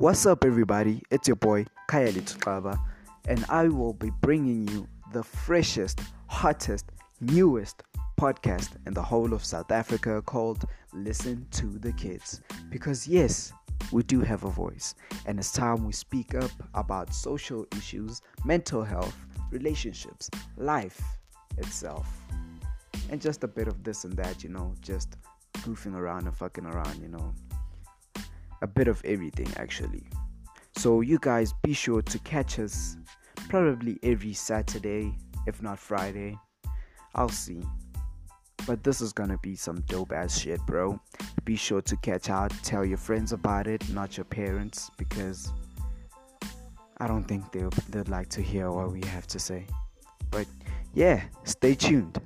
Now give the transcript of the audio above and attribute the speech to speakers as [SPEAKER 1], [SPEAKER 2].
[SPEAKER 1] What's up, everybody? It's your boy Kayali Tuklaba, and I will be bringing you the freshest, hottest, newest podcast in the whole of South Africa called Listen to the Kids. Because, yes, we do have a voice, and it's time we speak up about social issues, mental health, relationships, life itself, and just a bit of this and that, you know, just goofing around and fucking around, you know. A bit of everything, actually. So, you guys be sure to catch us probably every Saturday, if not Friday. I'll see. But this is gonna be some dope ass shit, bro. Be sure to catch out, tell your friends about it, not your parents, because I don't think they'll, they'd like to hear what we have to say. But yeah, stay tuned.